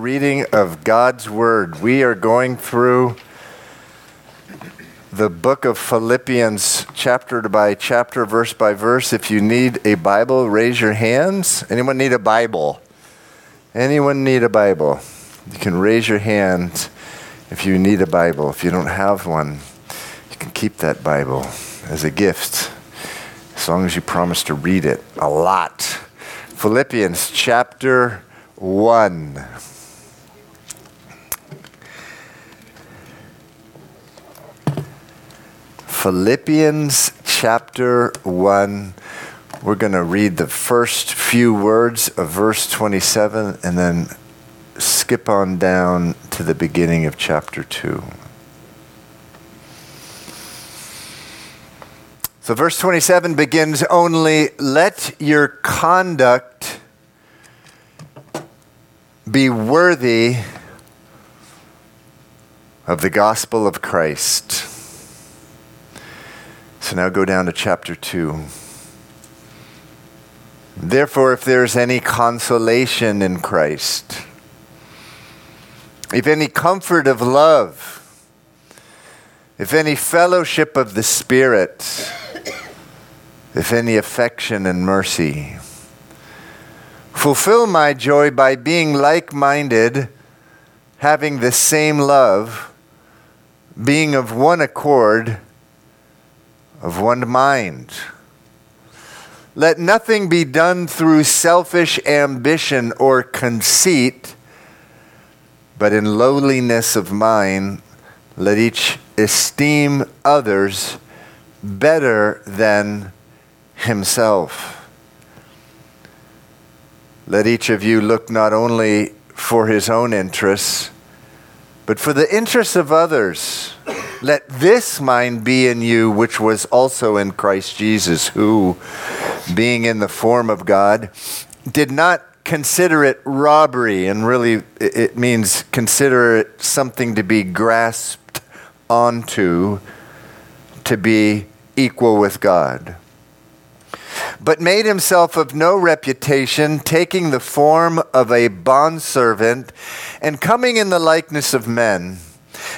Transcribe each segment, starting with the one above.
Reading of God's Word. We are going through the book of Philippians, chapter by chapter, verse by verse. If you need a Bible, raise your hands. Anyone need a Bible? Anyone need a Bible? You can raise your hand if you need a Bible. If you don't have one, you can keep that Bible as a gift as long as you promise to read it a lot. Philippians chapter 1. Philippians chapter 1. We're going to read the first few words of verse 27 and then skip on down to the beginning of chapter 2. So, verse 27 begins only let your conduct be worthy of the gospel of Christ. So now go down to chapter 2. Therefore, if there's any consolation in Christ, if any comfort of love, if any fellowship of the Spirit, if any affection and mercy, fulfill my joy by being like minded, having the same love, being of one accord of one mind. Let nothing be done through selfish ambition or conceit, but in lowliness of mind, let each esteem others better than himself. Let each of you look not only for his own interests, but for the interests of others. Let this mind be in you, which was also in Christ Jesus, who, being in the form of God, did not consider it robbery, and really it means consider it something to be grasped onto, to be equal with God. But made himself of no reputation, taking the form of a bondservant, and coming in the likeness of men.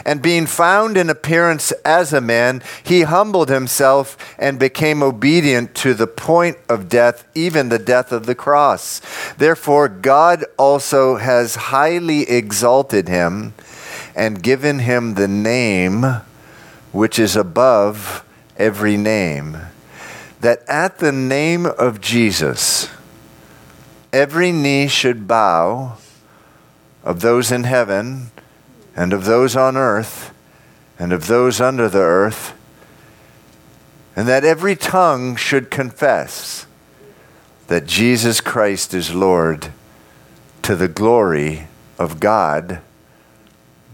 And being found in appearance as a man, he humbled himself and became obedient to the point of death, even the death of the cross. Therefore, God also has highly exalted him and given him the name which is above every name, that at the name of Jesus, every knee should bow of those in heaven and of those on earth and of those under the earth, and that every tongue should confess that Jesus Christ is Lord to the glory of God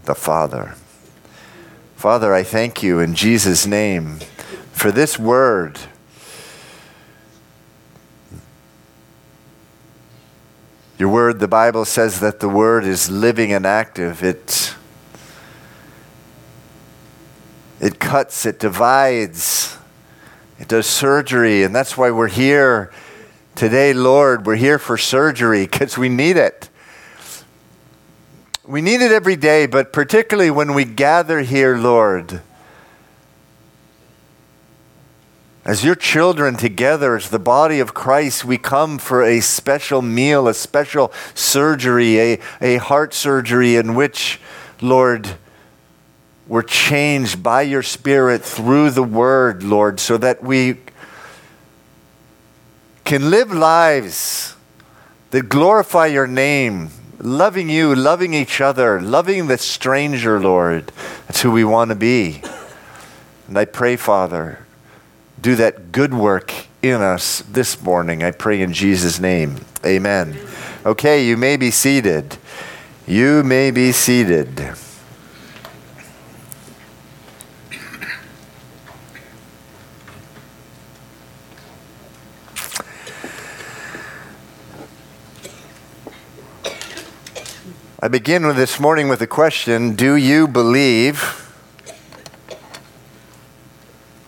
the Father. Father, I thank you in Jesus' name for this word. Your word, the Bible says that the word is living and active. It it cuts, it divides, it does surgery, and that's why we're here today, Lord. We're here for surgery because we need it. We need it every day, but particularly when we gather here, Lord. As your children together, as the body of Christ, we come for a special meal, a special surgery, a, a heart surgery in which, Lord, we're changed by your Spirit through the Word, Lord, so that we can live lives that glorify your name, loving you, loving each other, loving the stranger, Lord. That's who we want to be. And I pray, Father, do that good work in us this morning. I pray in Jesus' name. Amen. Okay, you may be seated. You may be seated. I begin with this morning with a question Do you believe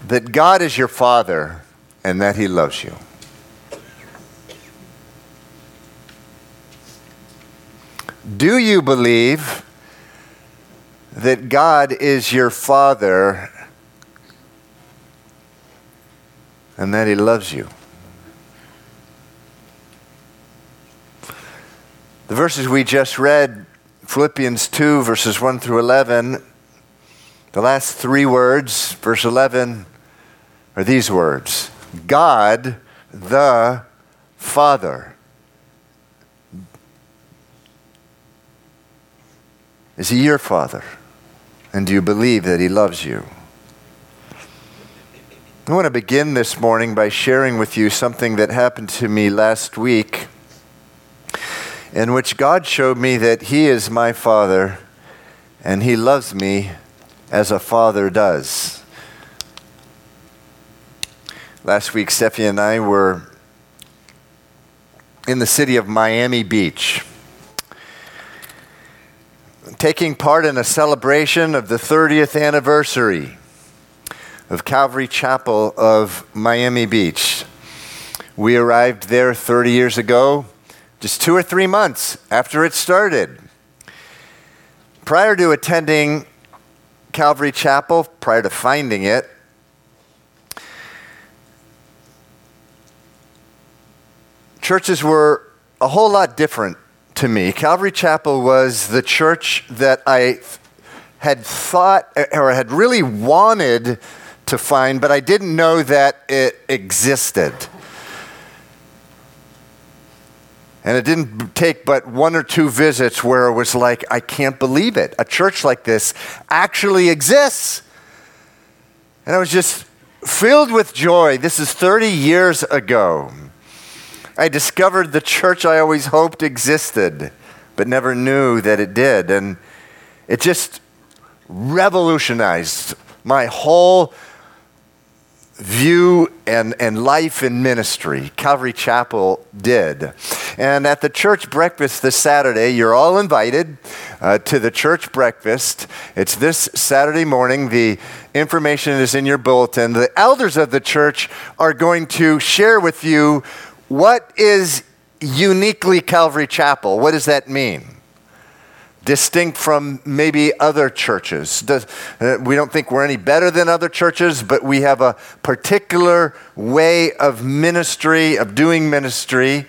that God is your Father and that He loves you? Do you believe that God is your Father and that He loves you? The verses we just read, Philippians 2, verses 1 through 11, the last three words, verse 11, are these words God the Father. Is he your father? And do you believe that he loves you? I want to begin this morning by sharing with you something that happened to me last week, in which God showed me that he is my father and he loves me as a father does. Last week, Steffi and I were in the city of Miami Beach taking part in a celebration of the 30th anniversary of Calvary Chapel of Miami Beach. We arrived there 30 years ago, just two or three months after it started. Prior to attending Calvary Chapel, prior to finding it, churches were a whole lot different to me. Calvary Chapel was the church that I had thought or had really wanted to find, but I didn't know that it existed. And it didn't take but one or two visits where it was like, I can't believe it. A church like this actually exists. And I was just filled with joy. This is 30 years ago. I discovered the church I always hoped existed, but never knew that it did. And it just revolutionized my whole view and, and life in ministry. Calvary Chapel did. And at the church breakfast this Saturday, you're all invited uh, to the church breakfast. It's this Saturday morning. The information is in your bulletin. The elders of the church are going to share with you what is uniquely Calvary Chapel? What does that mean? Distinct from maybe other churches. Uh, we don't think we're any better than other churches, but we have a particular way of ministry, of doing ministry,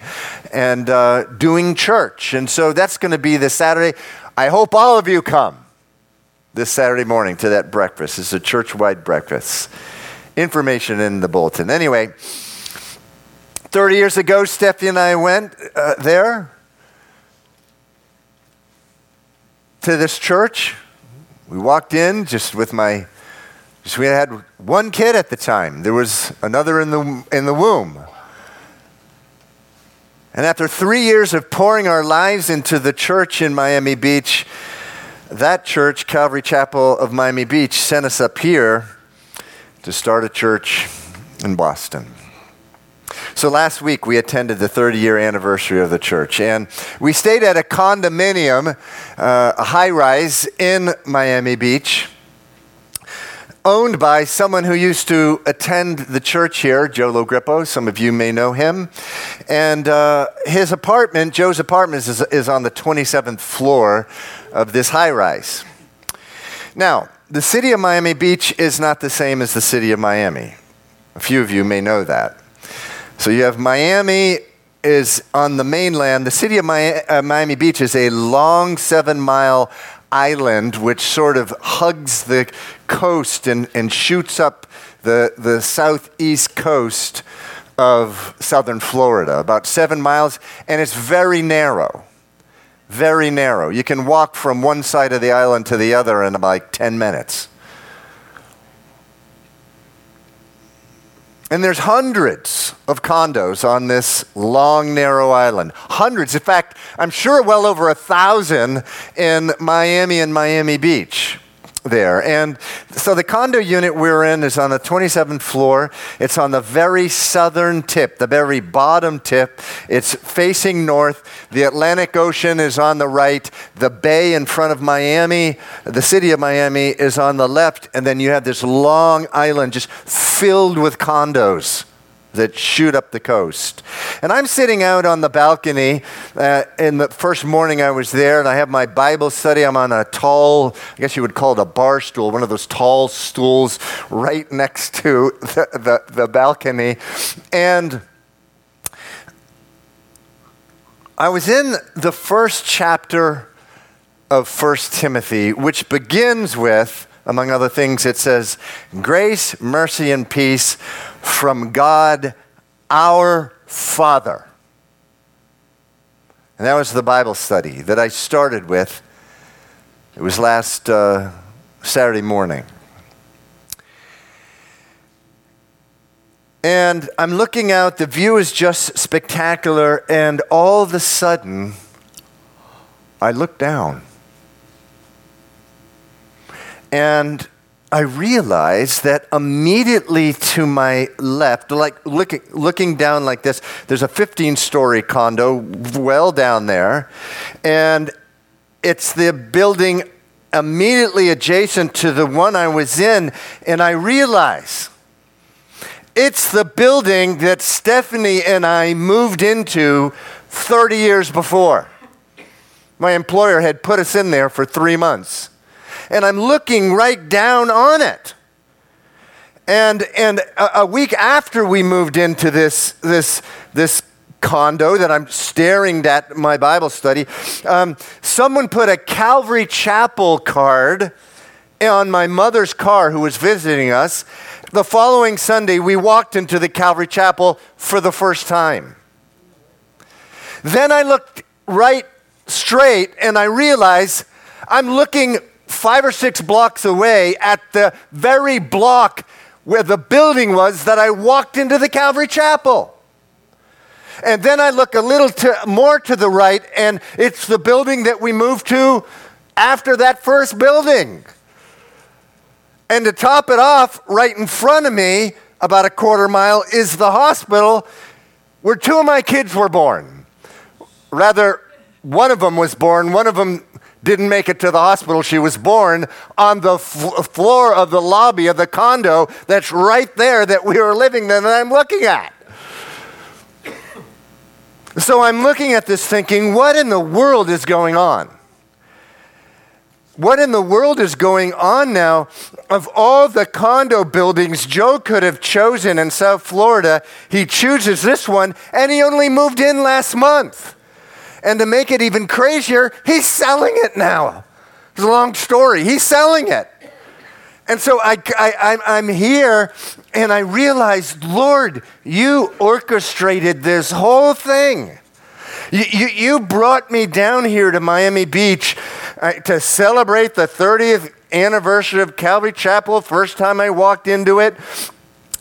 and uh, doing church. And so that's going to be this Saturday. I hope all of you come this Saturday morning to that breakfast. It's a church wide breakfast. Information in the bulletin. Anyway, 30 years ago, Steffi and I went uh, there to this church. We walked in just with my, just we had one kid at the time. There was another in the, in the womb. And after three years of pouring our lives into the church in Miami Beach, that church, Calvary Chapel of Miami Beach, sent us up here to start a church in Boston. So last week we attended the 30 year anniversary of the church, and we stayed at a condominium, uh, a high rise in Miami Beach, owned by someone who used to attend the church here, Joe Logrippo. Some of you may know him. And uh, his apartment, Joe's apartment, is, is on the 27th floor of this high rise. Now, the city of Miami Beach is not the same as the city of Miami. A few of you may know that. So you have Miami is on the mainland. The city of uh, Miami Beach is a long seven mile island which sort of hugs the coast and, and shoots up the, the southeast coast of southern Florida, about seven miles, and it's very narrow. Very narrow. You can walk from one side of the island to the other in about 10 minutes. And there's hundreds of condos on this long, narrow island. Hundreds. In fact, I'm sure well over a thousand in Miami and Miami Beach there. And so the condo unit we're in is on the 27th floor. It's on the very southern tip, the very bottom tip. It's facing north. The Atlantic Ocean is on the right. The bay in front of Miami, the city of Miami, is on the left. And then you have this long island just filled with condos that shoot up the coast. And I'm sitting out on the balcony uh, in the first morning I was there, and I have my Bible study. I'm on a tall, I guess you would call it a bar stool, one of those tall stools right next to the, the, the balcony. And I was in the first chapter of First Timothy, which begins with, among other things, it says, Grace, mercy, and peace from God our Father. And that was the Bible study that I started with. It was last uh, Saturday morning. And I'm looking out, the view is just spectacular, and all of a sudden, I look down. And I realized that immediately to my left, like looking, looking down like this, there's a 15 story condo well down there. And it's the building immediately adjacent to the one I was in. And I realize it's the building that Stephanie and I moved into 30 years before. My employer had put us in there for three months and I'm looking right down on it. And, and a, a week after we moved into this, this, this condo that I'm staring at my Bible study, um, someone put a Calvary Chapel card on my mother's car who was visiting us. The following Sunday, we walked into the Calvary Chapel for the first time. Then I looked right straight and I realized I'm looking five or six blocks away at the very block where the building was that I walked into the Calvary Chapel. And then I look a little to, more to the right, and it's the building that we moved to after that first building. And to top it off, right in front of me, about a quarter mile, is the hospital where two of my kids were born. Rather, one of them was born, one of them didn't make it to the hospital. She was born on the f- floor of the lobby of the condo that's right there that we were living in that I'm looking at. So I'm looking at this thinking, what in the world is going on? What in the world is going on now? Of all the condo buildings Joe could have chosen in South Florida, he chooses this one, and he only moved in last month. And to make it even crazier, he's selling it now. It's a long story. He's selling it. And so I, I, I'm here and I realized, Lord, you orchestrated this whole thing. You, you, you brought me down here to Miami Beach uh, to celebrate the 30th anniversary of Calvary Chapel, first time I walked into it.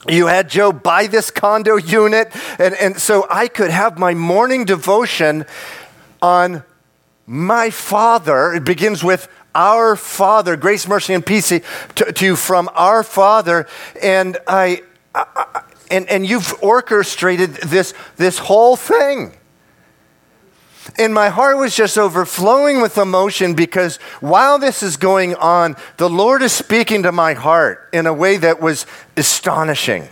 You had Joe buy this condo unit, and, and so I could have my morning devotion on my Father. It begins with our Father, grace, mercy, and peace to, to you from our Father. And I, I, and, and you've orchestrated this, this whole thing. And my heart was just overflowing with emotion because while this is going on, the Lord is speaking to my heart in a way that was astonishing.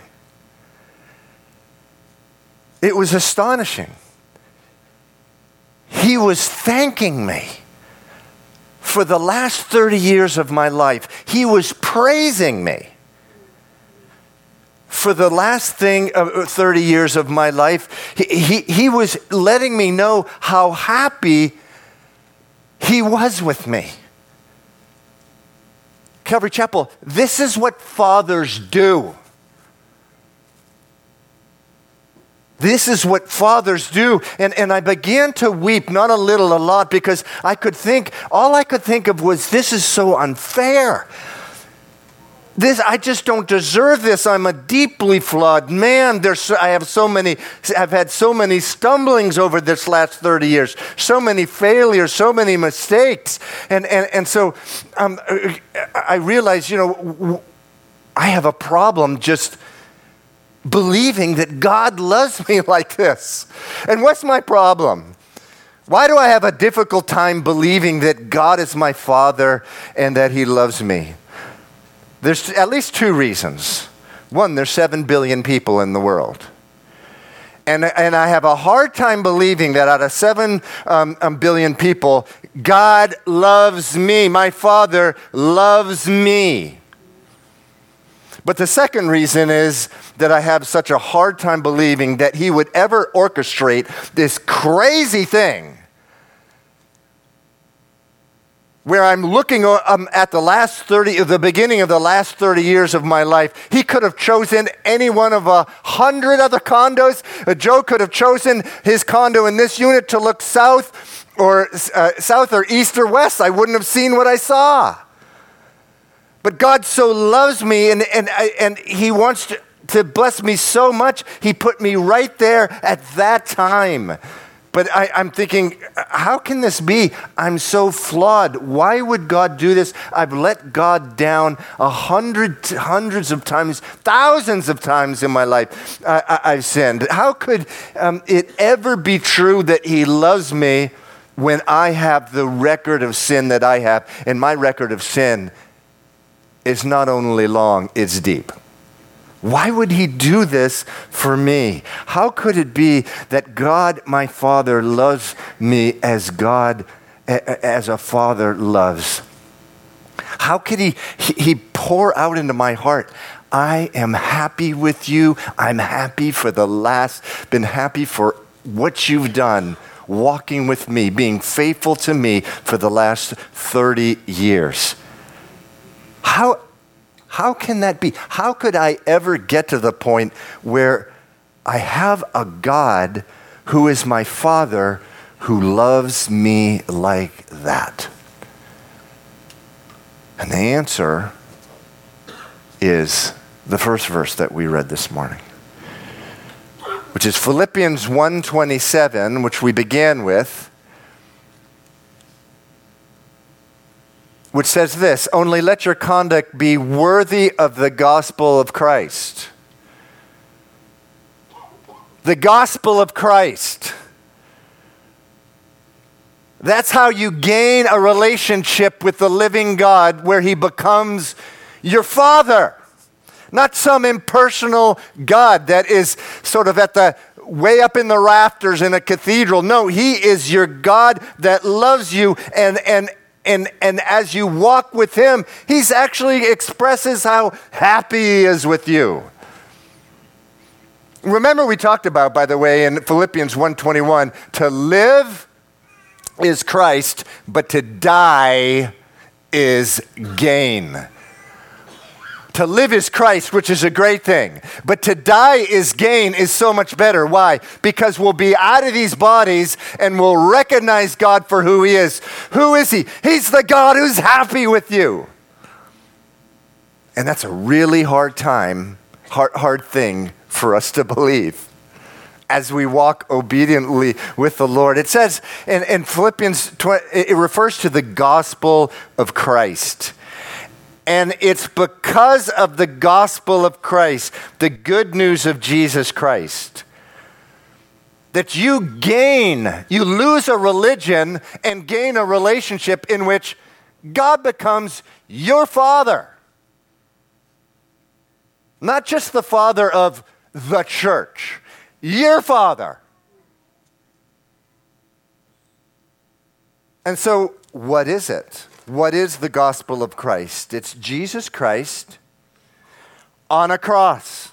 It was astonishing. He was thanking me for the last 30 years of my life. He was praising me for the last thing of uh, 30 years of my life. He, he, he was letting me know how happy he was with me. Calvary Chapel, this is what fathers do. This is what fathers do. And, and I began to weep, not a little, a lot, because I could think, all I could think of was, this is so unfair. This, I just don't deserve this. I'm a deeply flawed man. There's, I have so many, I've had so many stumblings over this last 30 years, so many failures, so many mistakes. And, and, and so um, I realized, you know, I have a problem just believing that God loves me like this. And what's my problem? Why do I have a difficult time believing that God is my Father and that He loves me? There's at least two reasons. One, there's seven billion people in the world. And, and I have a hard time believing that out of seven um, um, billion people, God loves me. My Father loves me. But the second reason is that I have such a hard time believing that He would ever orchestrate this crazy thing where I'm looking um, at the last 30, the beginning of the last 30 years of my life, he could have chosen any one of a hundred other condos. Uh, Joe could have chosen his condo in this unit to look south or uh, south or east or west. I wouldn't have seen what I saw. But God so loves me and, and, and he wants to, to bless me so much, he put me right there at that time. But I, am thinking, how can this be? I'm so flawed. Why would God do this? I've let God down a hundred, hundreds of times, thousands of times in my life. I, have sinned. How could um, it ever be true that He loves me when I have the record of sin that I have? And my record of sin is not only long, it's deep. Why would he do this for me? How could it be that God, my Father, loves me as God, as a father loves? How could he, he pour out into my heart? I am happy with you. I'm happy for the last, been happy for what you've done, walking with me, being faithful to me for the last 30 years. How, how can that be? How could I ever get to the point where I have a God who is my Father who loves me like that? And the answer is the first verse that we read this morning which is Philippians 1:27 which we began with which says this Only let your conduct be worthy of the gospel of Christ. The gospel of Christ. That's how you gain a relationship with the living God where he becomes your father. Not some impersonal God that is sort of at the way up in the rafters in a cathedral. No, he is your God that loves you and, and, and, and as you walk with him, he's actually expresses how happy he is with you. Remember we talked about, by the way, in Philippians 1:21, to live is Christ, but to die is gain. To live is Christ, which is a great thing. But to die is gain is so much better. Why? Because we'll be out of these bodies and we'll recognize God for who He is. Who is He? He's the God who's happy with you. And that's a really hard time, hard, hard thing for us to believe as we walk obediently with the Lord. It says in, in Philippians, it refers to the gospel of Christ. And it's because of the gospel of Christ, the good news of Jesus Christ, that you gain, you lose a religion and gain a relationship in which God becomes your father. Not just the father of the church, your father. And so, what is it? What is the gospel of Christ? It's Jesus Christ on a cross,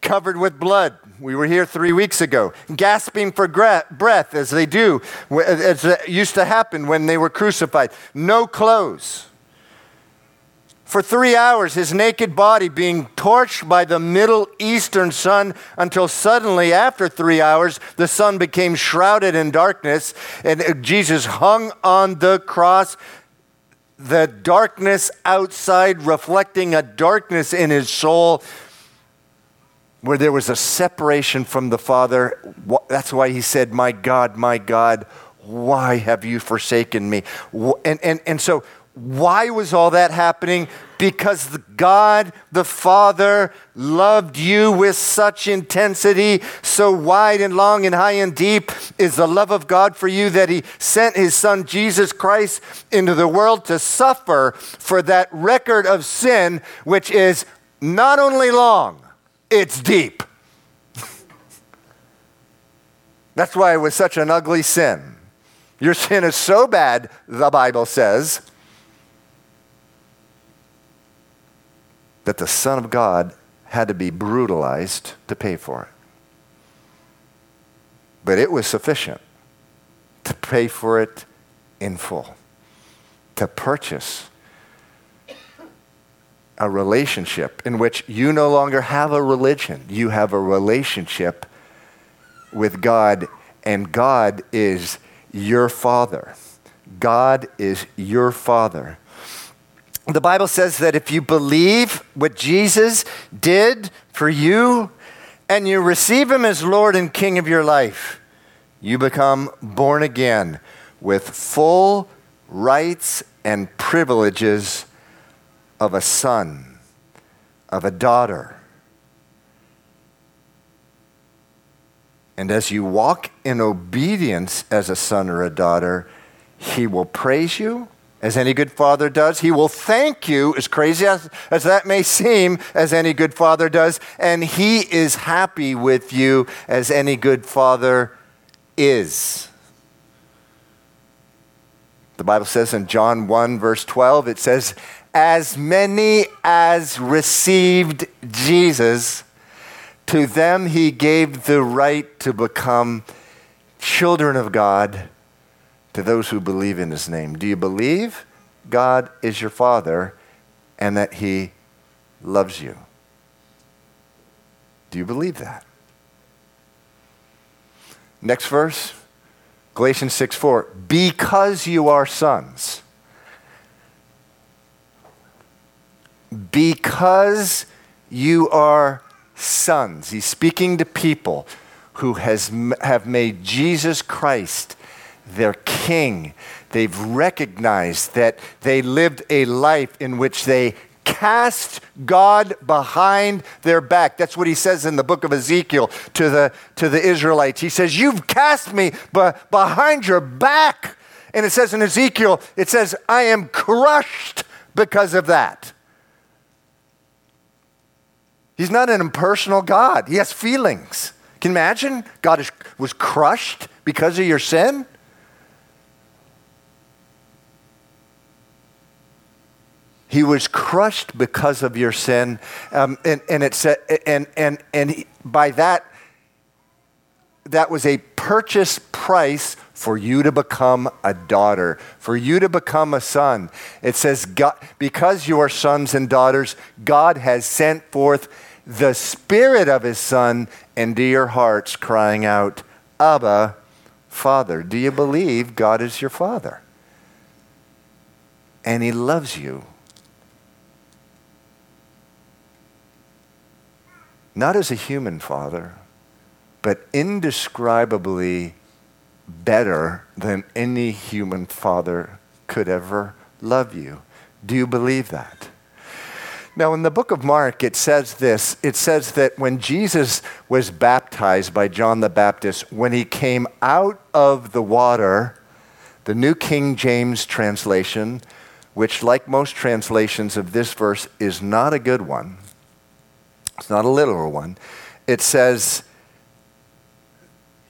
covered with blood. We were here three weeks ago, gasping for breath as they do, as it used to happen when they were crucified. No clothes for three hours, his naked body being torched by the Middle Eastern sun until suddenly, after three hours, the sun became shrouded in darkness and Jesus hung on the cross. The darkness outside reflecting a darkness in his soul where there was a separation from the Father. That's why he said, My God, my God, why have you forsaken me? And, and, and so, why was all that happening? Because God the Father loved you with such intensity, so wide and long and high and deep is the love of God for you that He sent His Son Jesus Christ into the world to suffer for that record of sin, which is not only long, it's deep. That's why it was such an ugly sin. Your sin is so bad, the Bible says, that the Son of God had to be brutalized to pay for it. But it was sufficient to pay for it in full, to purchase a relationship in which you no longer have a religion, you have a relationship with God, and God is your Father. God is your Father. The Bible says that if you believe what Jesus did for you and you receive Him as Lord and King of your life, you become born again with full rights and privileges of a son, of a daughter. And as you walk in obedience as a son or a daughter, He will praise you as any good father does. He will thank you, as crazy as, as that may seem, as any good father does. And he is happy with you, as any good father is. The Bible says in John 1, verse 12, it says, As many as received Jesus, to them he gave the right to become children of God to those who believe in his name. Do you believe God is your Father and that he loves you? Do you believe that? Next verse, Galatians 6 4. Because you are sons. Because you are sons. He's speaking to people who has, have made Jesus Christ their king. They've recognized that they lived a life in which they cast God behind their back. That's what he says in the book of Ezekiel to the, to the Israelites. He says, You've cast me be- behind your back. And it says in Ezekiel, it says, I am crushed because of that. He's not an impersonal God, he has feelings. Can you imagine? God is, was crushed because of your sin? He was crushed because of your sin. Um, and, and, it said, and, and, and he, by that, that was a purchase price for you to become a daughter, for you to become a son. It says, God, because you are sons and daughters, God has sent forth the Spirit of His Son into your hearts, crying out, Abba, Father. Do you believe God is your Father? And He loves you. Not as a human father, but indescribably better than any human father could ever love you. Do you believe that? Now, in the book of Mark, it says this it says that when Jesus was baptized by John the Baptist, when he came out of the water, the New King James translation, which, like most translations of this verse, is not a good one, it's not a literal one. It says,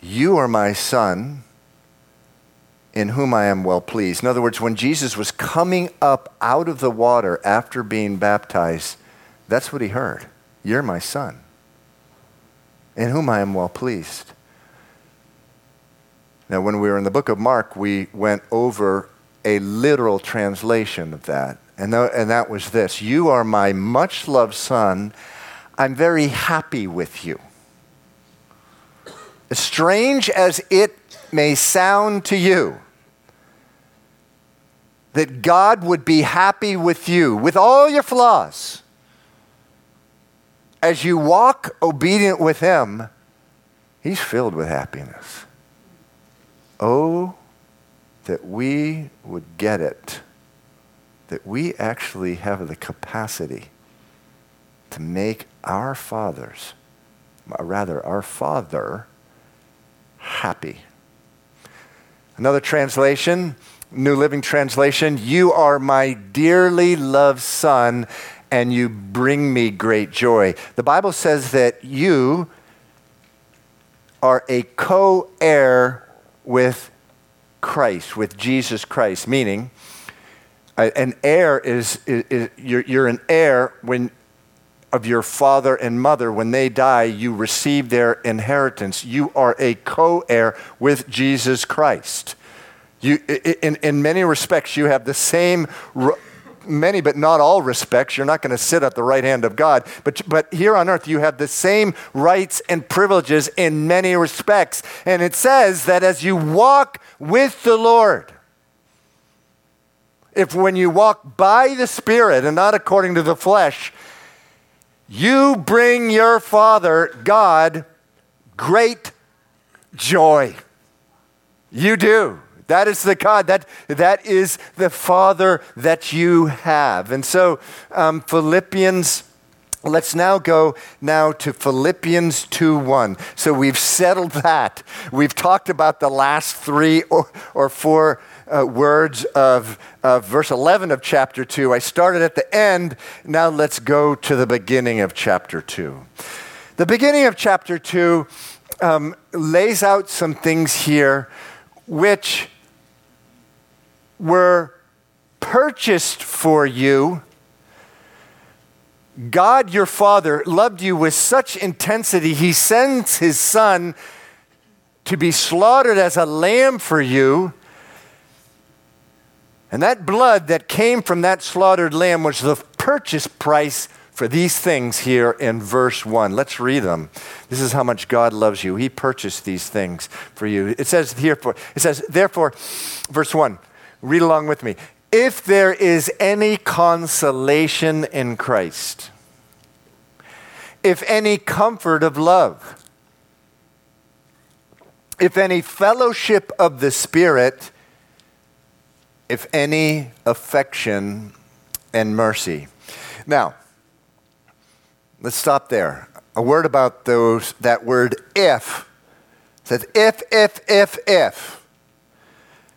You are my son, in whom I am well pleased. In other words, when Jesus was coming up out of the water after being baptized, that's what he heard. You're my son, in whom I am well pleased. Now, when we were in the book of Mark, we went over a literal translation of that. And, th- and that was this You are my much loved son I'm very happy with you. As strange as it may sound to you, that God would be happy with you, with all your flaws, as you walk obedient with Him, He's filled with happiness. Oh, that we would get it, that we actually have the capacity to make our fathers, uh, rather, our Father, happy. Another translation, New Living Translation, you are my dearly loved Son, and you bring me great joy. The Bible says that you are a co heir with Christ, with Jesus Christ, meaning uh, an heir is, is, is you're, you're, an heir when of your father and mother. When they die you receive their inheritance. You are a co-heir with jesus christ. You, in, in many respects you have the same many but not all respects. You're not going to sit at the right hand of god. But, but here on earth you have the same rights and privileges in many respects. And it says that as you walk with the lord if when you walk by the Spirit and not according to the flesh, you bring your Father, God, great joy. You do. That is the God, that, that is the Father that you have. And so, um, Philippians. Let's now go now to Philippians 2:1. So we've settled that. We've talked about the last three or, or four uh, words of, of verse 11 of chapter 2. I started at the end. Now let's go to the beginning of chapter 2. The beginning of chapter 2 um, lays out some things here which were purchased for you. God, your Father, loved you with such intensity, He sends His Son to be slaughtered as a lamb for you and that blood that came from that slaughtered lamb was the purchase price for these things here in verse 1. Let's read them. This is how much God loves you. He purchased these things for you. It says here for it says therefore verse 1. Read along with me. If there is any consolation in Christ, if any comfort of love, if any fellowship of the Spirit, if any affection and mercy. Now, let's stop there. A word about those that word if. It says if, if, if, if.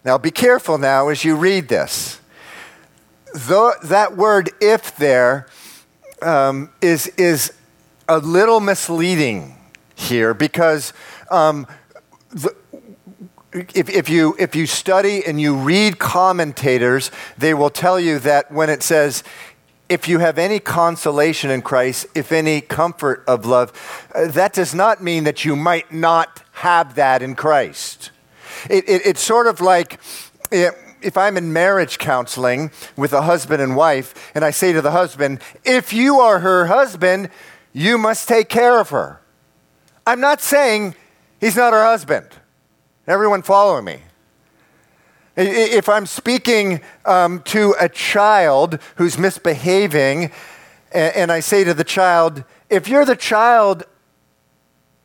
Now be careful now as you read this. Though that word if there um, is is a little misleading here because um, the, if, if, you, if you study and you read commentators, they will tell you that when it says, if you have any consolation in Christ, if any comfort of love, uh, that does not mean that you might not have that in Christ. It, it, it's sort of like if I'm in marriage counseling with a husband and wife, and I say to the husband, if you are her husband, you must take care of her. I'm not saying he's not her husband. Everyone following me? If I'm speaking um, to a child who's misbehaving, and, and I say to the child, if you're the child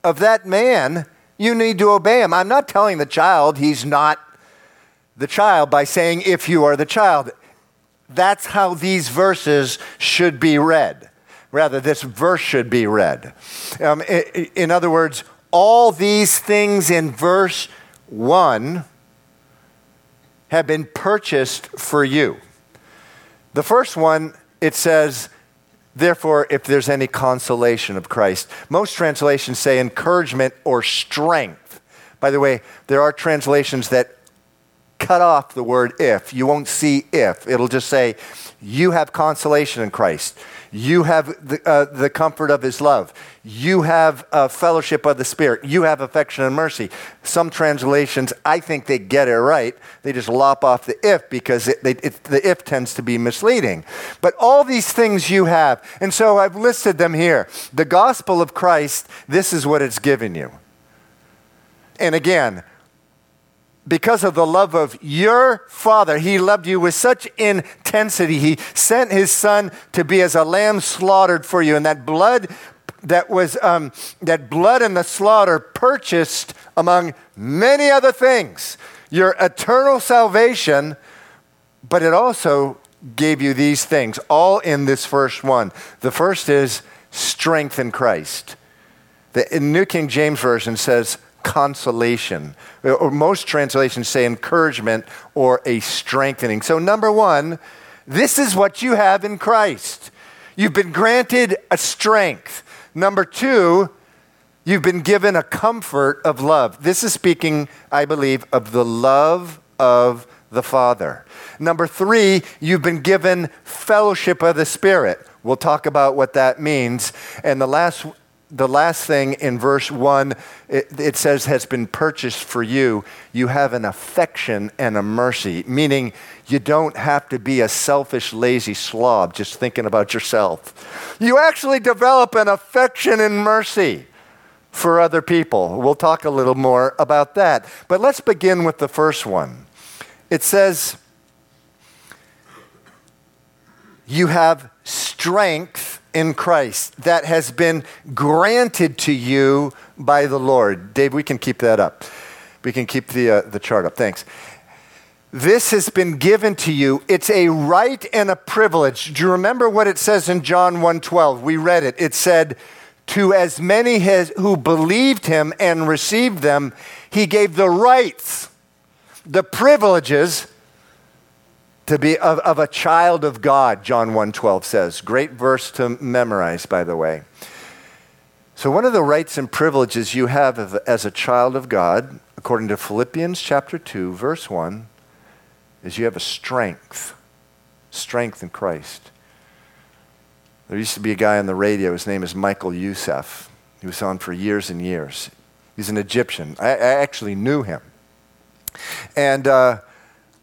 of that man, you need to obey him. I'm not telling the child he's not the child by saying, if you are the child. That's how these verses should be read. Rather, this verse should be read. Um, in other words, all these things in verse 1 have been purchased for you. The first one, it says, therefore, if there's any consolation of Christ. Most translations say encouragement or strength. By the way, there are translations that cut off the word if. You won't see if. It'll just say, you have consolation in Christ. You have the, uh, the comfort of his love. You have fellowship of the Spirit. You have affection and mercy. Some translations, I think they get it right. They just lop off the if because it, they, it, the if tends to be misleading. But all these things you have. And so I've listed them here. The gospel of Christ, this is what it's given you. And again, because of the love of your Father. He loved you with such intensity. He sent His Son to be as a lamb slaughtered for you. And that blood that was um, that blood in the slaughter purchased among many other things your eternal salvation, but it also gave you these things, all in this first one. The first is strength in Christ. The New King James Version says consolation. Or most translations say encouragement or a strengthening. So, number one, this is what you have in Christ. You've been granted a strength. Number two, You've been given a comfort of love. This is speaking, I believe, of the love of the Father. Number three, you've been given fellowship of the Spirit. We'll talk about what that means. And the last, the last thing in verse one, it, it says, has been purchased for you. You have an affection and a mercy, meaning you don't have to be a selfish, lazy slob just thinking about yourself. You actually develop an affection and mercy for other people. We'll talk a little more about that. But let's begin with the first one. It says, You have strength in Christ that has been granted to you by the Lord. Dave, we can keep that up. We can keep the, uh, the chart up. Thanks. This has been given to you. It's a right and a privilege. Do you remember what it says in John 1:12? We read it. It said, to as many has, who believed him and received them, he gave the rights, the privileges to be of, of a child of God, John 1:12 says. Great verse to memorize, by the way. So one of the rights and privileges you have as a child of God, according to Philippians chapter 2, verse 1, is you have a strength, strength in Christ. There used to be a guy on the radio, his name is Michael Youssef. He was on for years and years. He's an Egyptian. I, I actually knew him. And uh,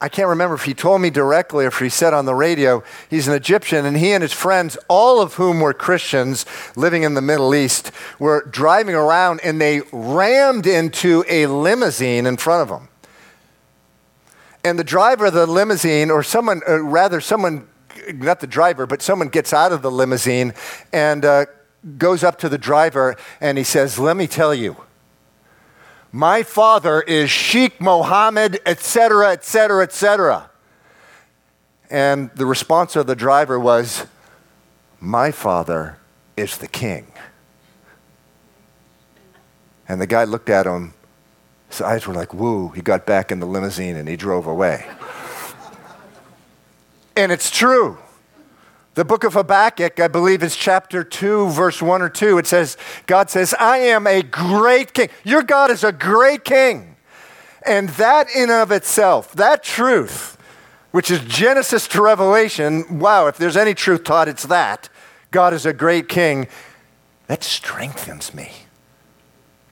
I can't remember if he told me directly or if he said on the radio, he's an Egyptian, and he and his friends, all of whom were Christians living in the Middle East, were driving around and they rammed into a limousine in front of them. And the driver of the limousine, or someone, uh, rather, someone not the driver, but someone gets out of the limousine and uh, goes up to the driver and he says, Let me tell you, my father is Sheikh Mohammed, etc., etc., etc. And the response of the driver was, My father is the king. And the guy looked at him. His eyes were like, woo. He got back in the limousine and he drove away. And it's true. The book of Habakkuk, I believe, is chapter 2, verse 1 or 2. It says, God says, I am a great king. Your God is a great king. And that in of itself, that truth, which is Genesis to Revelation, wow, if there's any truth taught, it's that. God is a great king. That strengthens me.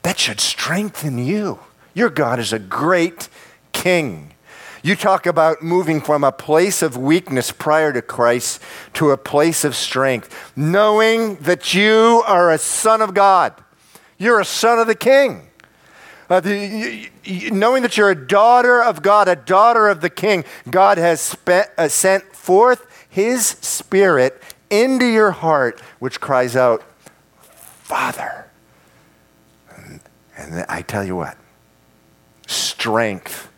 That should strengthen you. Your God is a great king. You talk about moving from a place of weakness prior to Christ to a place of strength, knowing that you are a son of God. You're a son of the king. Uh, the, you, knowing that you're a daughter of God, a daughter of the king, God has spent, uh, sent forth his spirit into your heart, which cries out, Father. And, and I tell you what, strength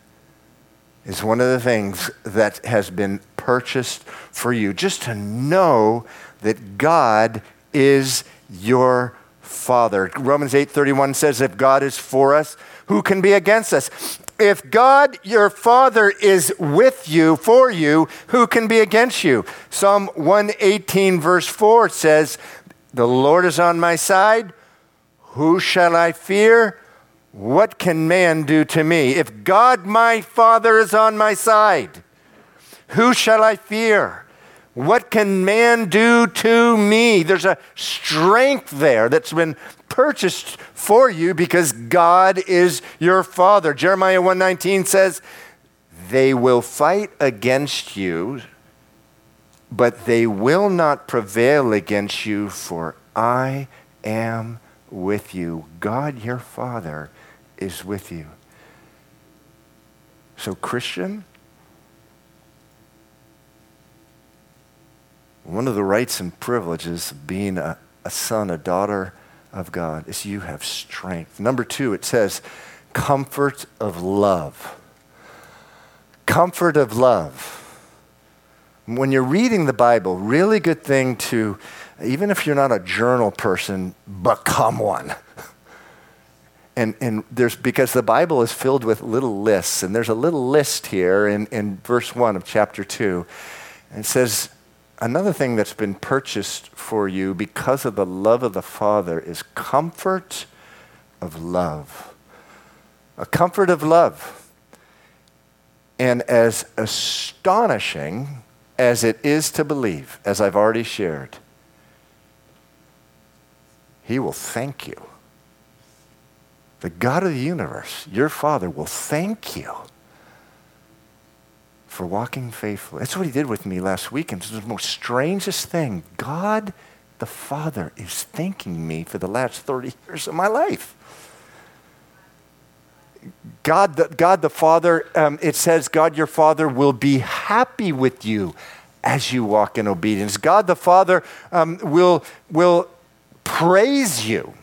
is one of the things that has been purchased for you. Just to know that God is your Father. Romans 8:31 says if God is for us, who can be against us? If God your Father is with you, for you, who can be against you? Psalm 118 verse 4 says, "The Lord is on my side, who shall I fear?" What can man do to me? If God my Father is on my side, who shall I fear? What can man do to me? There's a strength there that's been purchased for you because God is your father. Jeremiah 119 says, "They will fight against you, but they will not prevail against you, for I am with you." God your father is with you. So, Christian, one of the rights and privileges of being a, a son, a daughter of God is you have strength. Number two, it says, comfort of love. Comfort of love. When you're reading the Bible, really good thing to, even if you're not a journal person, become one. And, and there's because the Bible is filled with little lists, and there's a little list here in, in verse 1 of chapter 2. And it says, Another thing that's been purchased for you because of the love of the Father is comfort of love. A comfort of love. And as astonishing as it is to believe, as I've already shared, He will thank you. The God of the universe, your Father, will thank you for walking faithfully. That's what He did with me last week. And it's the most strangest thing. God the Father is thanking me for the last 30 years of my life. God the, God the Father, um, it says, God your Father will be happy with you as you walk in obedience. God the Father um, will, will praise you.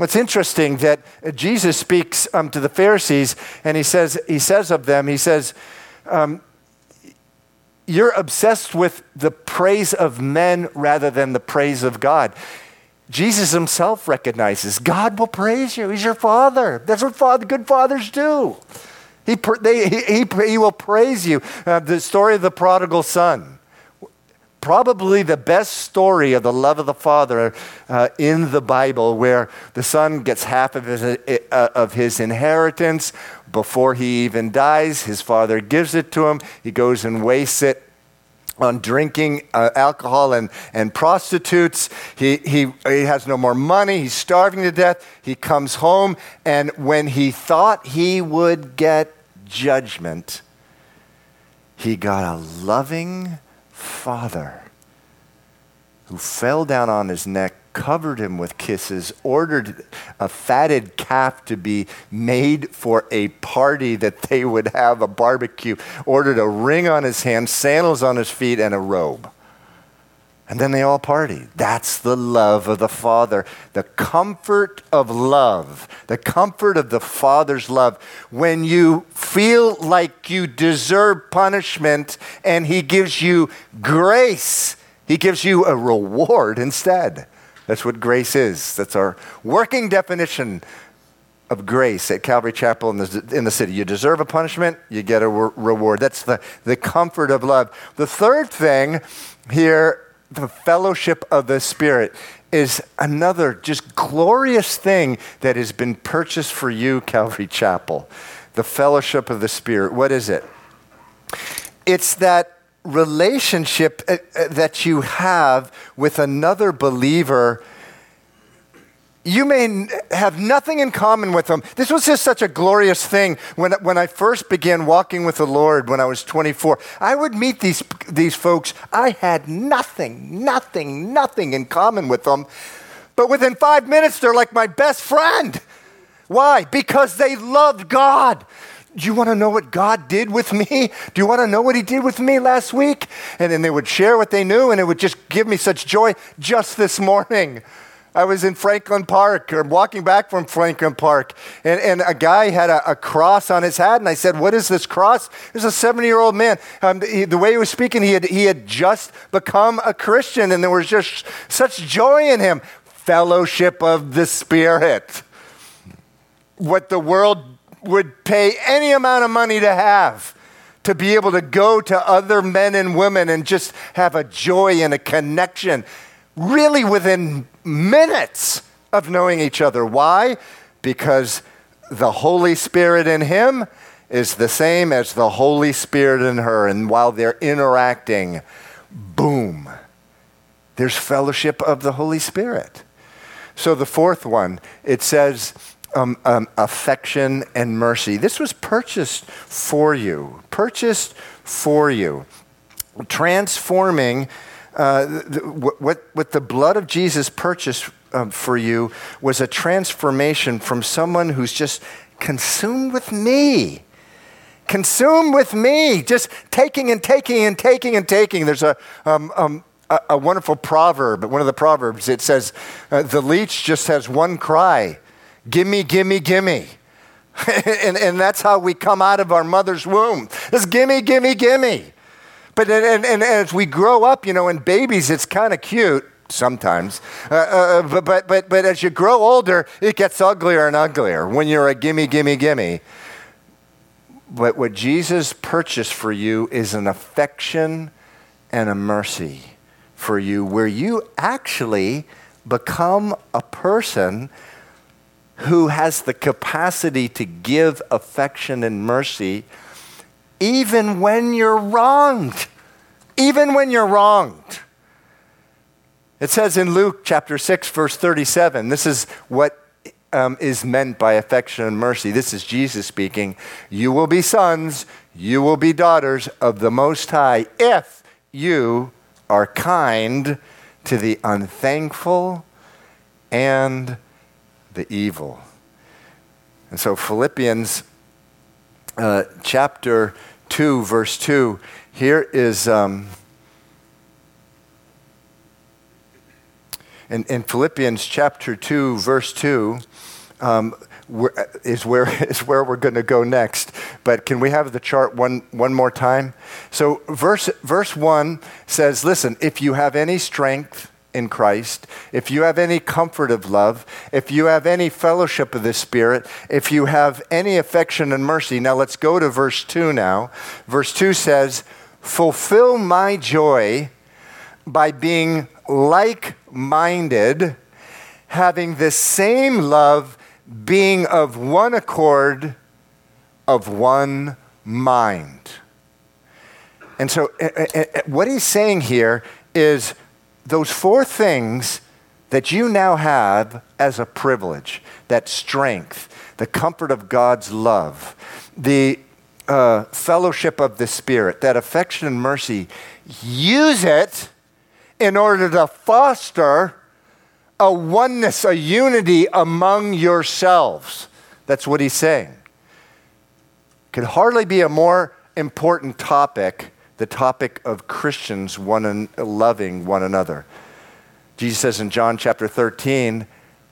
What's interesting that Jesus speaks um, to the Pharisees and he says, he says of them, he says, um, you're obsessed with the praise of men rather than the praise of God. Jesus himself recognizes God will praise you. He's your father. That's what father, good fathers do. He, they, he, he, he, will praise you. Uh, the story of the prodigal son. Probably the best story of the love of the Father uh, in the Bible, where the son gets half of his, uh, of his inheritance before he even dies. His father gives it to him. He goes and wastes it on drinking uh, alcohol and, and prostitutes. He, he, he has no more money. He's starving to death. He comes home, and when he thought he would get judgment, he got a loving father who fell down on his neck covered him with kisses, ordered a fatted calf to be made for a party that they would have, a barbecue, ordered a ring on his hand, sandals on his feet, and a robe. And then they all party. That's the love of the Father, the comfort of love, the comfort of the Father's love. When you feel like you deserve punishment and He gives you grace, He gives you a reward instead. That's what grace is. That's our working definition of grace at Calvary Chapel in the, in the city. You deserve a punishment, you get a re- reward. That's the, the comfort of love. The third thing here, the fellowship of the Spirit, is another just glorious thing that has been purchased for you, Calvary Chapel. The fellowship of the Spirit. What is it? It's that relationship uh, uh, that you have with another believer you may have nothing in common with them. This was just such a glorious thing. When, when I first began walking with the Lord when I was 24, I would meet these, these folks. I had nothing, nothing, nothing in common with them. But within five minutes, they're like my best friend. Why? Because they loved God. Do you want to know what God did with me? Do you want to know what He did with me last week? And then they would share what they knew, and it would just give me such joy just this morning. I was in Franklin Park, or walking back from Franklin Park, and, and a guy had a, a, cross on his hat, and I said, What is this cross? Was a 70 year old man. Um, he, the way he was speaking, he had, he had just become a Christian, and there was just such joy in him. Fellowship of the Spirit. What the world would pay any amount of money to have to be able to go to other men and women and just have a joy and a connection, really within minutes of knowing each other. Why? Because the Holy Spirit in him is the same as the Holy Spirit in her. And while they're interacting, boom, there's fellowship of the Holy Spirit. So the fourth one, it says, um, um, affection and mercy. This was purchased for you, purchased for you, transforming uh, what, what the blood of Jesus purchased um, for you was a transformation from someone who's just consumed with me. Consumed with me, just taking and taking and taking and taking. There's a, um, um, a, a, wonderful proverb, one of the proverbs. It says, uh, The leech just has one cry Gimme, gimme, gimme. and, and that's how we come out of our mother's womb. It's gimme, gimme, gimme. But and, and, and as we grow up, you know, in babies, it's kind of cute sometimes. Uh, uh, but, but, but, but as you grow older, it gets uglier and uglier when you're a gimme, gimme, gimme. But what Jesus purchased for you is an affection and a mercy for you, where you actually become a person who has the capacity to give affection and mercy even when you're wronged. Even when you're wronged. It says in Luke chapter 6, verse 37, this is what um, is meant by affection and mercy. This is Jesus speaking. You will be sons, you will be daughters of the Most High if you are kind to the unthankful and the evil. And so, Philippians uh, chapter 2, verse 2, here is. Um, in, in Philippians chapter 2, verse 2, um, is where is where we're going to go next. But can we have the chart one one more time? So verse verse one says, "Listen, if you have any strength." In Christ, if you have any comfort of love, if you have any fellowship of the Spirit, if you have any affection and mercy. Now let's go to verse 2 now. Verse 2 says, Fulfill my joy by being like minded, having the same love, being of one accord, of one mind. And so, uh, uh, what he's saying here is those four things that you now have as a privilege that strength, the comfort of God's love, the uh, fellowship of the Spirit, that affection and mercy, use it in order to foster a oneness, a unity among yourselves. That's what he's saying. Could hardly be a more important topic, the topic of Christians one and loving one another. Jesus says in John chapter 13,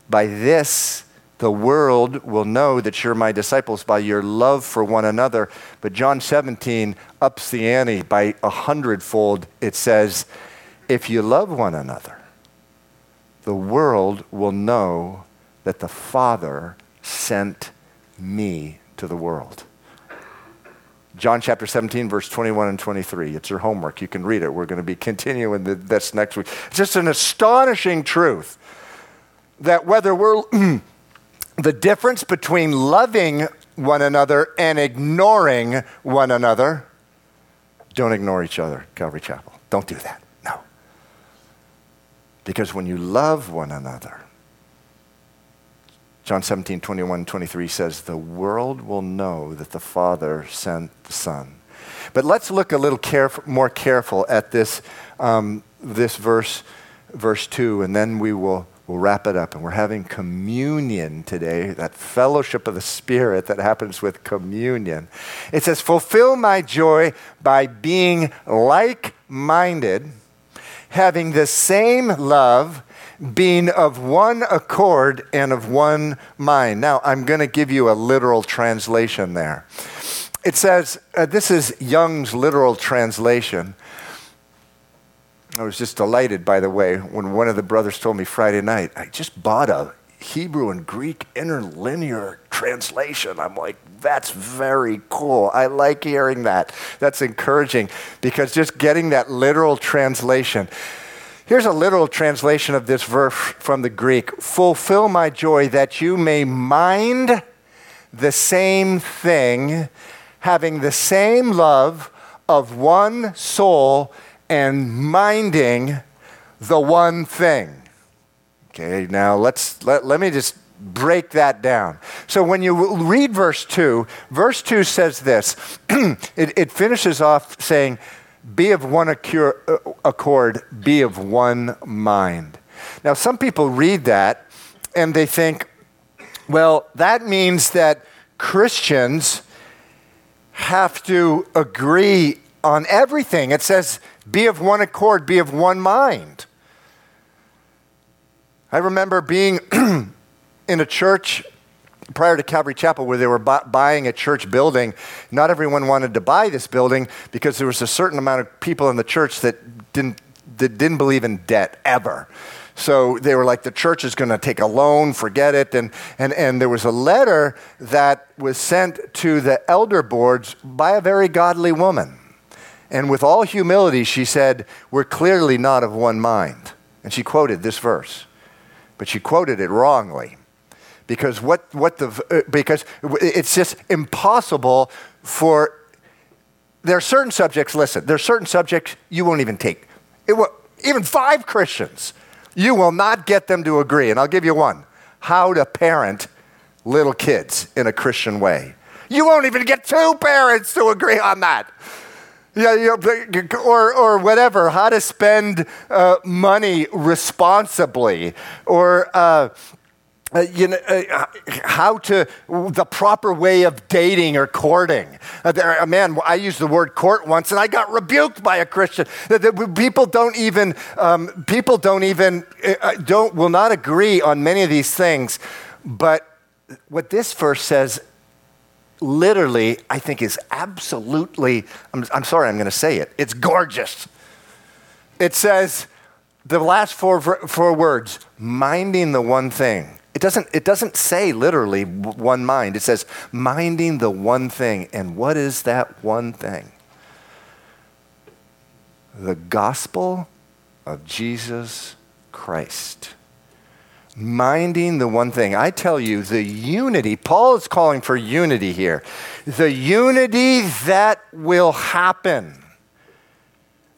by this the world will know that you're my disciples by your love for one another. But John 17 ups the ante by a hundredfold. It says, if you love one another, the world will know that the Father sent me to the world. John chapter 17, verse 21 and 23. It's your homework. You can read it. We're going to be continuing this next week. It's just an astonishing truth that whether we're the difference between loving one another and ignoring one another, don't ignore each other, Calvary Chapel. Don't do that. No. Because when you love one another, John 17, 21, 23 says, the world will know that the Father sent the Son. But let's look a little caref- more careful at this, um, this verse, verse 2, and then we will we'll wrap it up. And we're having communion today, that fellowship of the Spirit that happens with communion. It says, Fulfill my joy by being like minded having the same love, being of one accord and of one mind. Now, I'm going to give you a literal translation there. It says, uh, this is Young's literal translation. I was just delighted, by the way, when one of the brothers told me Friday night, I just bought a Hebrew and Greek interlinear translation. I'm like, that's very cool. I like hearing that. That's encouraging because just getting that literal translation. Here's a literal translation of this verse from the Greek Fulfill my joy that you may mind the same thing, having the same love of one soul and minding the one thing. Okay, now let's let, let me just break that down. So when you read verse 2, verse 2 says this it, it, finishes off saying, Be of one uh, accord, be of one mind. Now, some people read that and they think, well, that means that Christians have to agree on everything. It says, Be of one accord, be of one mind. I remember being in a church prior to Calvary Chapel where they were bu- buying a church building. Not everyone wanted to buy this building because there was a certain amount of people in the church that didn't, that didn't believe in debt ever. So they were like, the church is going to take a loan, forget it. And, and, and there was a letter that was sent to the elder boards by a very godly woman. And with all humility, she said, We're clearly not of one mind. And she quoted this verse, but she quoted it wrongly Because what, what the, uh, because it's just impossible for, there are certain subjects, listen, there are certain subjects you won't even take. It will, even five Christians, you will not get them to agree. And I'll give you one how to parent little kids in a Christian way. You won't even get two parents to agree on that. Yeah, or, or whatever, how to spend uh, money responsibly, or uh, uh, you know, uh, how to, the proper way of dating or courting. Uh, there, uh, man, I used the word court once and I got rebuked by a Christian. That people don't even, um, people don't even, uh, uh, don't, will not agree on many of these things. But what this verse says, literally, I think is absolutely, I'm, I'm sorry, I'm going to say it, it's gorgeous. It says, the last four, four words, minding the one thing it doesn't, it doesn't say literally one mind. It says minding the one thing. And what is that one thing? The gospel of Jesus Christ. Minding the one thing. I tell you, the unity, Paul is calling for unity here. The unity that will happen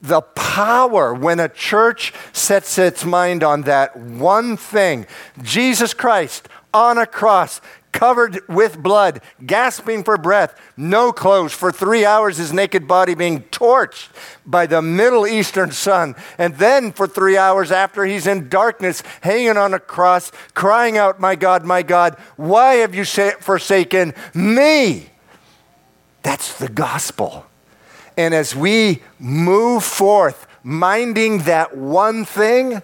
the power when a church sets its mind on that one thing Jesus Christ on a cross, covered with blood, gasping for breath, no clothes, for three hours his naked body being torched by the Middle Eastern sun. And then for three hours after he's in darkness, hanging on a cross, crying out, My God, my God, why have you forsaken me? That's the gospel. And as we move forth, minding that one thing,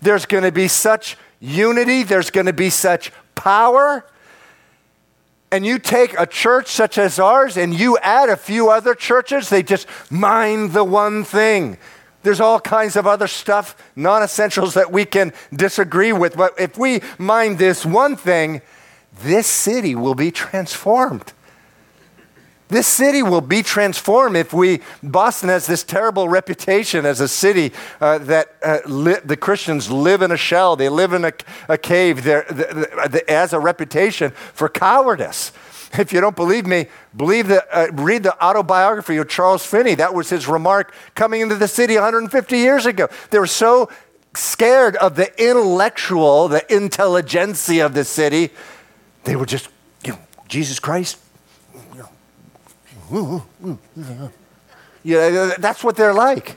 there's going to be such unity, there's going to be such power. And you take a church such as ours and you add a few other churches, they just mind the one thing. There's all kinds of other stuff, non essentials that we can disagree with. But if we mind this one thing, this city will be transformed. This city will be transformed if we, Boston has this terrible reputation as a city uh, that uh, li- the Christians live in a shell, they live in a, a cave, they, has a reputation for cowardice. If you don't believe me, believe the, uh, read the autobiography of Charles Finney. That was his remark coming into the city 150 years ago. They were so scared of the intellectual, the intelligentsia of the city, they were just, you know, Jesus Christ, yeah, that's what they're like.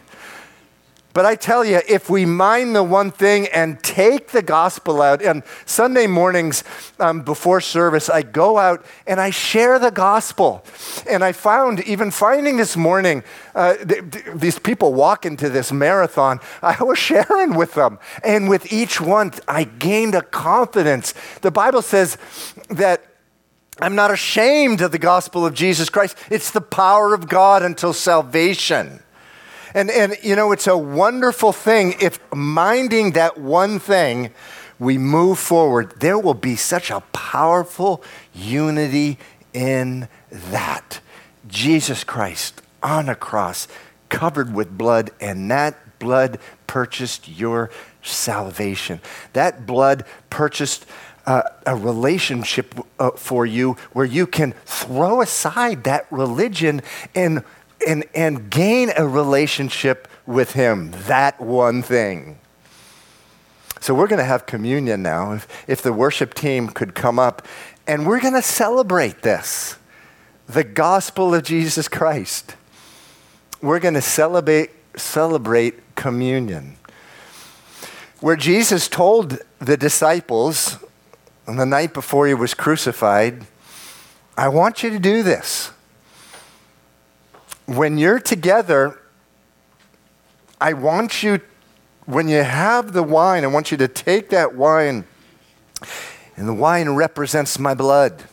But I tell you, if we mind the one thing and take the gospel out, and Sunday mornings um, before service, I go out and I share the gospel. And I found, even finding this morning, uh, th- th- these people walk into this marathon, I was sharing with them. And with each one, I gained a confidence. The Bible says that I'm not ashamed of the gospel of Jesus Christ. It's the power of God until salvation. And, and you know, it's a wonderful thing if minding that one thing, we move forward, there will be such a powerful unity in that. Jesus Christ on a cross, covered with blood, and that blood purchased your salvation. That blood purchased uh, a relationship uh, for you where you can throw aside that religion and, and, and gain a relationship with Him, that one thing. So we're going to have communion now. If, if the worship team could come up, and we're going to celebrate this the gospel of Jesus Christ. We're going to celebrate, celebrate communion. Where Jesus told the disciples, on the night before he was crucified, I want you to do this. When you're together, I want you, when you have the wine, I want you to take that wine, and the wine represents my blood.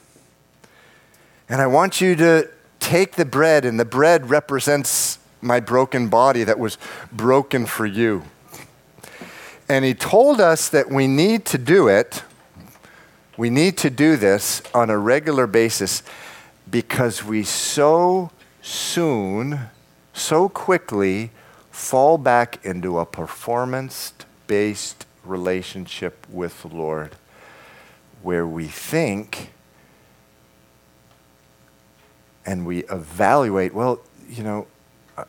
And I want you to take the bread, and the bread represents my broken body that was broken for you. And he told us that we need to do it we need to do this on a regular basis because we so soon, so quickly fall back into a performance based relationship with the Lord. where we think and we evaluate well, you know, uh,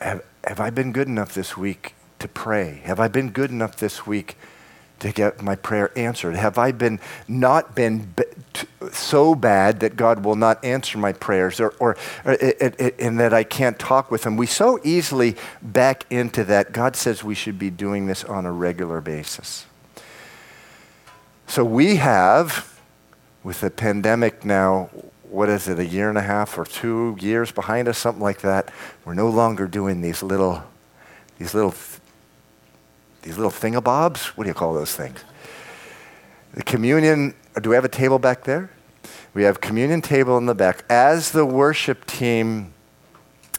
have, have I been good enough this week to pray? Have I been good enough this week to get my prayer answered? Have I been not been b- t- so bad that God will not answer my prayers or, or, or it, it, it, and that I can't talk with Him? We so easily back into that. God says we should be doing this on a regular basis. So we have, with the pandemic now, what is it, a year and a half or two years behind us, something like that. We're no longer doing these little, these little, these little thingabobs. What do you call those things? The communion. Do we have a table back there? We have communion table in the back. As the worship team,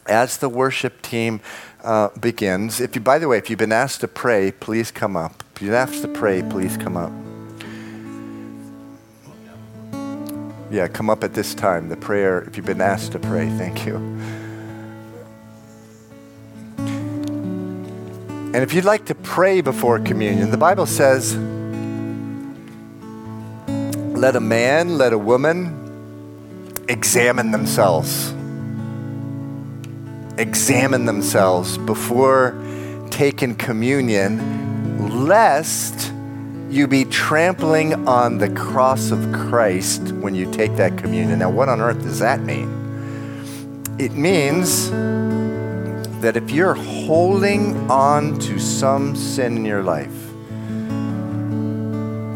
as the worship team uh, begins, if you, by the way, if you've been asked to pray, please come up. If been asked to pray, please come up. Yeah, come up at this time. The prayer, if you've been asked to pray, thank you. And if you'd like to pray before communion, the Bible says, let a man, let a woman examine themselves. Examine themselves before taking communion, lest you be trampling on the cross of Christ when you take that communion. Now, what on earth does that mean? It means that if you're holding on to some sin in your life,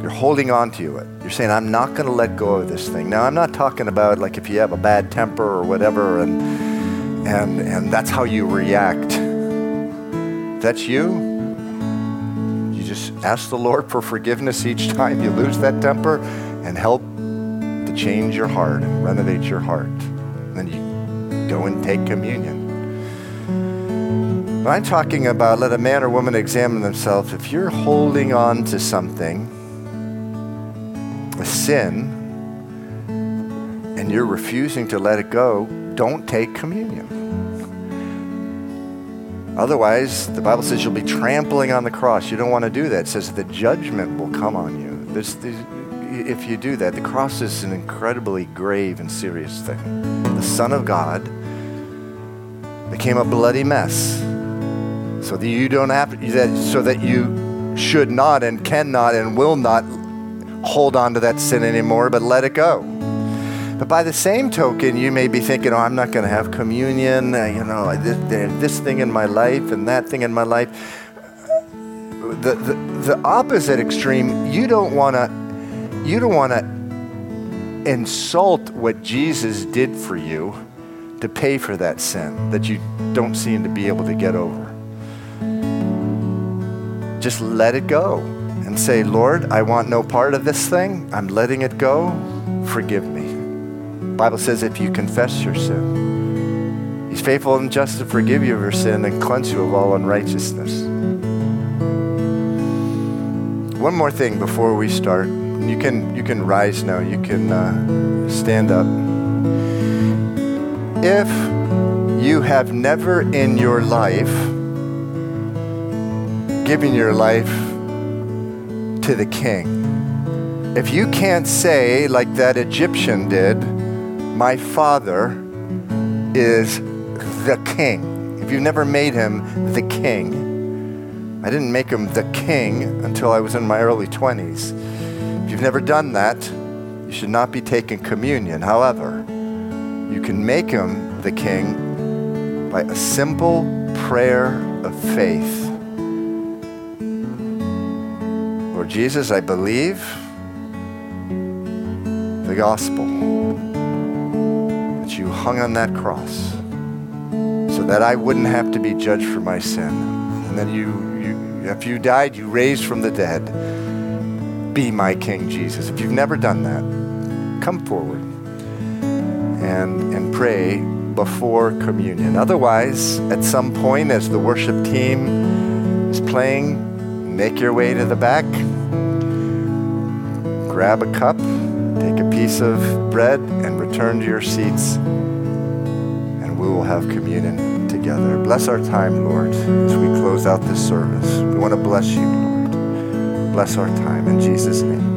you're holding on to it. You're saying, I'm not going to let go of this thing. Now, I'm not talking about like if you have a bad temper or whatever and, and, and that's how you react. That's you. you just ask the Lord for forgiveness each time you lose that temper and help to change your heart and renovate your heart. And then you go and take communion. But I'm talking about let a man or woman examine themselves. If you're holding on to something, a sin, and you're refusing to let it go, don't take communion. Otherwise, the Bible says you'll be trampling on the cross. You don't want to do that. It says the judgment will come on you. If you do that, the cross is an incredibly grave and serious thing. The Son of God became a bloody mess so that you don't have that so that you should not and cannot and will not hold on to that sin anymore, but let it go. But by the same token, you may be thinking, oh, I'm not going to have communion, uh, you know, this, this, thing in my life and that thing in my life. The, the, the opposite extreme, you don't want to, you don't want to insult what Jesus did for you to pay for that sin that you don't seem to be able to get over. Just let it go and say, Lord, I want no part of this thing. I'm letting it go. Forgive me. Bible says if you confess your sin, He's faithful and just to forgive you of your sin and cleanse you of all unrighteousness. One more thing before we start. You can, you can rise now. You can uh, stand up. If you have never in your life given your life to the King, if you can't say, like that Egyptian did, my father is the king. If you've never made him the king, I didn't make him the king until I was in my early 20s. If you've never done that, you should not be taking communion. However, you can make him the king by a simple prayer of faith. Lord Jesus, I believe the gospel that you hung on that cross so that I wouldn't have to be judged for my sin. And then you, you after you died, you raised from the dead. Be my King, Jesus. If you've never done that, come forward and, and pray before communion. Otherwise, at some point, as the worship team is playing, make your way to the back, grab a cup, take a piece of bread, and return to your seats and we will have communion together. Bless our time, Lord, as we close out this service. We want to bless you, Lord. Bless our time in Jesus' name.